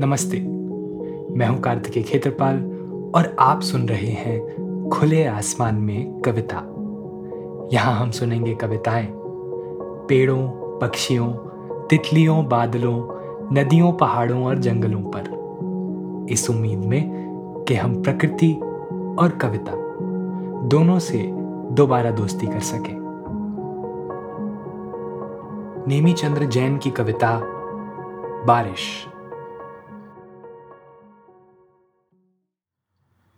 नमस्ते। मैं हूँ कार्तिकेय खेत्रपाल और आप सुन रहे हैं खुले आसमान में कविता। यहाँ हम सुनेंगे कविताएँ। पेड़ों, पक्षियों, तितलियों, बादलों, नदियों, पहाड़ों और जंगलों पर। इस उम्मीद में कि हम प्रकृति और कविता दोनों से दोबारा दोस्ती कर सके। नेमी चंद्र जैन की कविता, बारिश।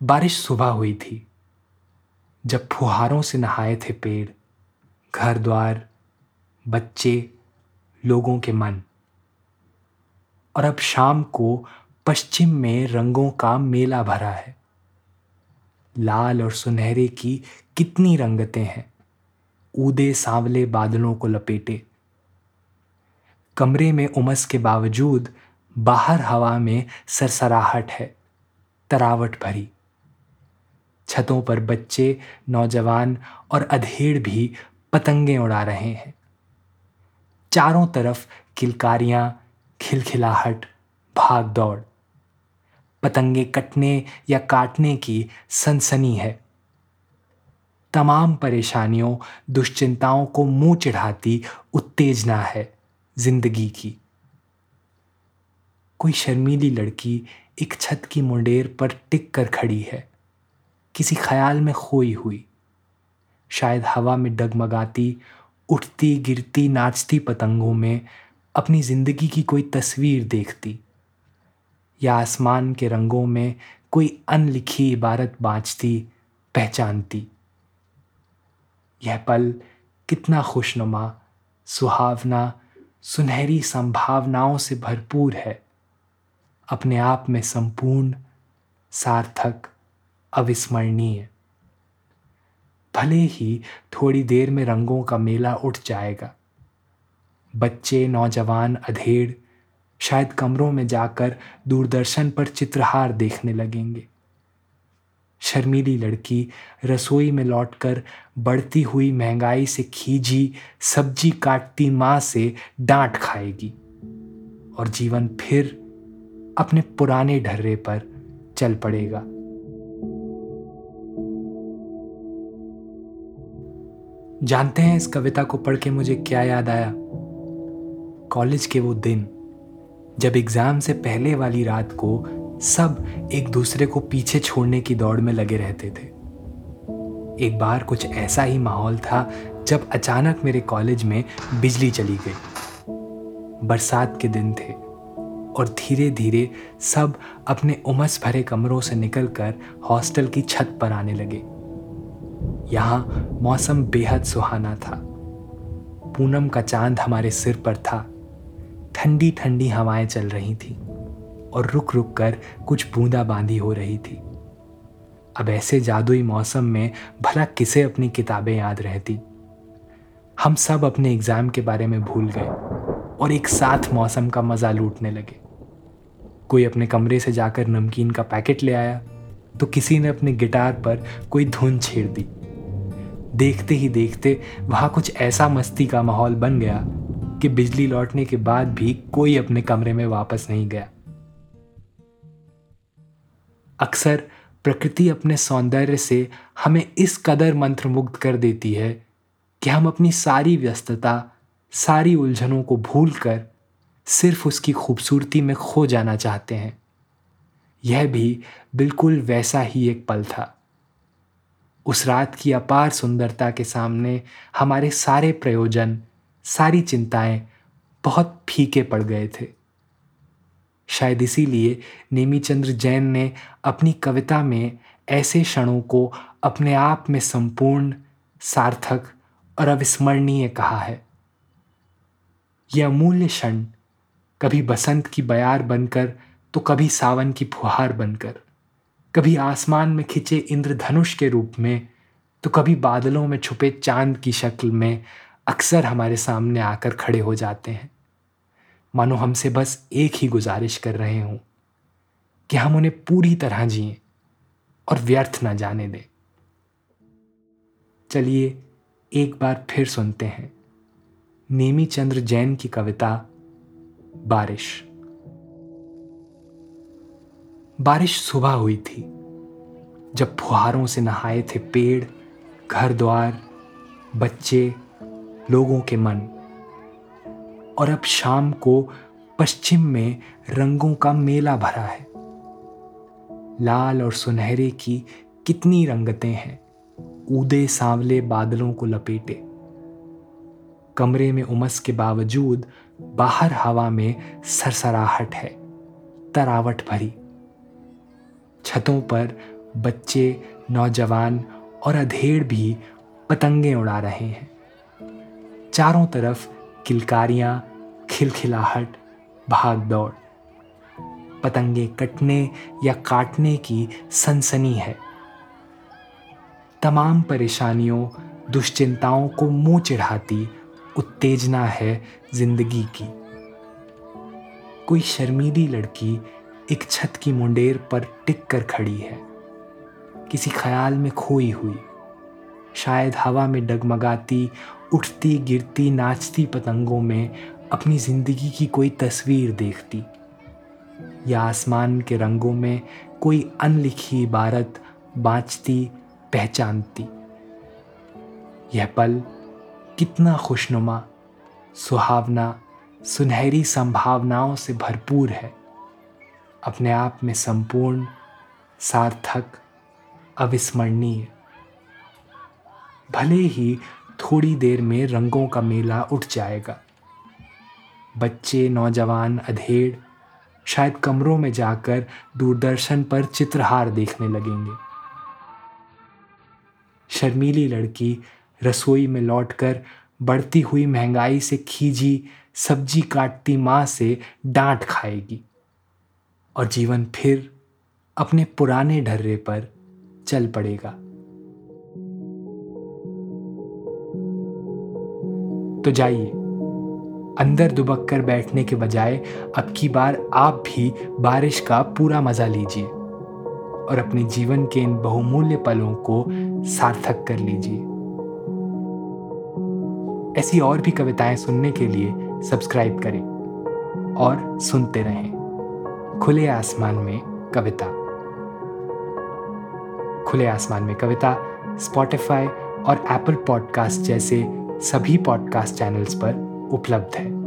बारिश सुबह हुई थी। जब फुहारों से नहाए थे पेड़, घर द्वार, बच्चे, लोगों के मन। और अब शाम को पश्चिम में रंगों का मेला भरा है। लाल और सुनहरे की कितनी रंगतें हैं। ऊदे सांवले बादलों को लपेटे। कमरे में उमस के बावजूद बाहर हवा में सरसराहट है, तरावट भरी। छतों पर बच्चे, नौजवान और अधेड़ भी पतंगे उड़ा रहे हैं। चारों तरफ़ किलकारियाँ, खिलखिलाहट भाग दौड़ पतंगे कटने या काटने की सनसनी है। तमाम परेशानियों, दुश्चिंताओं को मुँह चढ़ाती उत्तेजना है ज़िंदगी की। कोई शर्मीली लड़की एक छत की मुंडेर पर टिक कर खड़ी है। किसी ख्याल में खोई हुई। शायद हवा में डगमगाती, उठती, गिरती, नाचती पतंगों में अपनी ज़िंदगी की कोई तस्वीर देखती। या आसमान के रंगों में कोई अनलिखी इबारत बाँचती, पहचानती। यह पल कितना खुशनुमा, सुहावना, सुनहरी संभावनाओं से भरपूर है। अपने आप में संपूर्ण, सार्थक अविस्मरणीय। भले ही थोड़ी देर में रंगों का मेला उठ जाएगा। बच्चे, नौजवान, अधेड़, शायद कमरों में जाकर दूरदर्शन पर चित्रहार देखने लगेंगे। शर्मीली लड़की रसोई में लौटकर बढ़ती हुई महँगाई से खींची सब्ज़ी काटती माँ से डांट खाएगी और जीवन फिर अपने पुराने ढर्रे पर चल पड़ेगा। जानते हैं इस कविता को पढ़ के मुझे क्या याद आया? कॉलेज के वो दिन, जब एग्ज़ाम से पहले वाली रात को सब एक दूसरे को पीछे छोड़ने की दौड़ में लगे रहते थे। एक बार कुछ ऐसा ही माहौल था, जब अचानक मेरे कॉलेज में बिजली चली गई। बरसात के दिन थे, और धीरे धीरे सब अपने उमस भरे कमरों से निकलकर हॉस्टल की छत पर आने लगे। यहाँ मौसम बेहद सुहाना था। पूनम का चाँद हमारे सिर पर था। ठंडी ठंडी हवाएँ चल रही थी और रुक रुक कर कुछ बूंदा बांदी हो रही थी। अब ऐसे जादुई मौसम में भला किसे अपनी किताबें याद रहती? हम सब अपने एग्ज़ाम के बारे में भूल गए और एक साथ मौसम का मज़ा लूटने लगे। कोई अपने कमरे से जाकर नमकीन का पैकेट ले आया तो किसी ने अपने गिटार पर कोई धुन छेड़ दी। देखते ही देखते वहाँ कुछ ऐसा मस्ती का माहौल बन गया कि बिजली लौटने के बाद भी कोई अपने कमरे में वापस नहीं गया। अक्सर प्रकृति अपने सौंदर्य से हमें इस कदर मंत्रमुग्ध कर देती है कि हम अपनी सारी व्यस्तता, सारी उलझनों को भूलकर सिर्फ़ उसकी खूबसूरती में खो जाना चाहते हैं। यह भी बिल्कुल वैसा ही एक पल था। उस रात की अपार सुंदरता के सामने हमारे सारे प्रयोजन, सारी चिंताएँ बहुत फीके पड़ गए थे। शायद इसीलिए नेमीचंद्र जैन ने अपनी कविता में ऐसे क्षणों को अपने आप में संपूर्ण, सार्थक और अविस्मरणीय कहा है। यह अमूल्य क्षण कभी बसंत की बयार बनकर तो कभी सावन की फुहार बनकर। कभी आसमान में खिंचे इंद्रधनुष के रूप में तो कभी बादलों में छुपे चाँद की शक्ल में अक्सर हमारे सामने आकर खड़े हो जाते हैं। मानो हमसे बस एक ही गुजारिश कर रहे हों कि हम उन्हें पूरी तरह जिए और व्यर्थ ना जाने दें। चलिए एक बार फिर सुनते हैं। नेमी चंद्र जैन की कविता बारिश। बारिश सुबह हुई थी। जब फुहारों से नहाए थे पेड़ घर द्वार बच्चे, लोगों के मन। और अब शाम को पश्चिम में रंगों का मेला भरा है। लाल और सुनहरे की कितनी रंगतें हैं। ऊदे सांवले बादलों को लपेटे। कमरे में उमस के बावजूद बाहर हवा में सरसराहट है। तरावट भरी। छतों पर बच्चे, नौजवान और अधेड़ भी पतंगे उड़ा रहे हैं। चारों तरफ़ किलकारियाँ, खिलखिलाहट भाग दौड़ पतंगे कटने या काटने की सनसनी है। तमाम परेशानियों, दुश्चिंताओं को मुँह चिढ़ाती उत्तेजना है ज़िंदगी की। कोई शर्मीली लड़की एक छत की मुंडेर पर टिक कर खड़ी है। किसी ख्याल में खोई हुई। शायद हवा में डगमगाती, उठती, गिरती, नाचती पतंगों में अपनी ज़िंदगी की कोई तस्वीर देखती। या आसमान के रंगों में कोई अनलिखी इबारत बाँचती, पहचानती। यह पल कितना खुशनुमा, सुहावना, सुनहरी संभावनाओं से भरपूर है। अपने आप में संपूर्ण, सार्थक, अविस्मरणीय। भले ही थोड़ी देर में रंगों का मेला उठ जाएगा। बच्चे, नौजवान, अधेड़, शायद कमरों में जाकर दूरदर्शन पर चित्रहार देखने लगेंगे। शर्मीली लड़की रसोई में लौटकर बढ़ती हुई महँगाई से खींची सब्ज़ी काटती माँ से डांट खाएगी। और जीवन फिर अपने पुराने ढर्रे पर चल पड़ेगा। तो जाइए, अंदर दुबक कर बैठने के बजाय अब की बार आप भी बारिश का पूरा मज़ा लीजिए और अपने जीवन के इन बहुमूल्य पलों को सार्थक कर लीजिए। ऐसी और भी कविताएँ सुनने के लिए सब्सक्राइब करें और सुनते रहें। खुले आसमान में कविता। खुले आसमान में कविता स्पॉटिफाई और एप्पल पॉडकास्ट जैसे सभी पॉडकास्ट चैनल्स पर उपलब्ध है।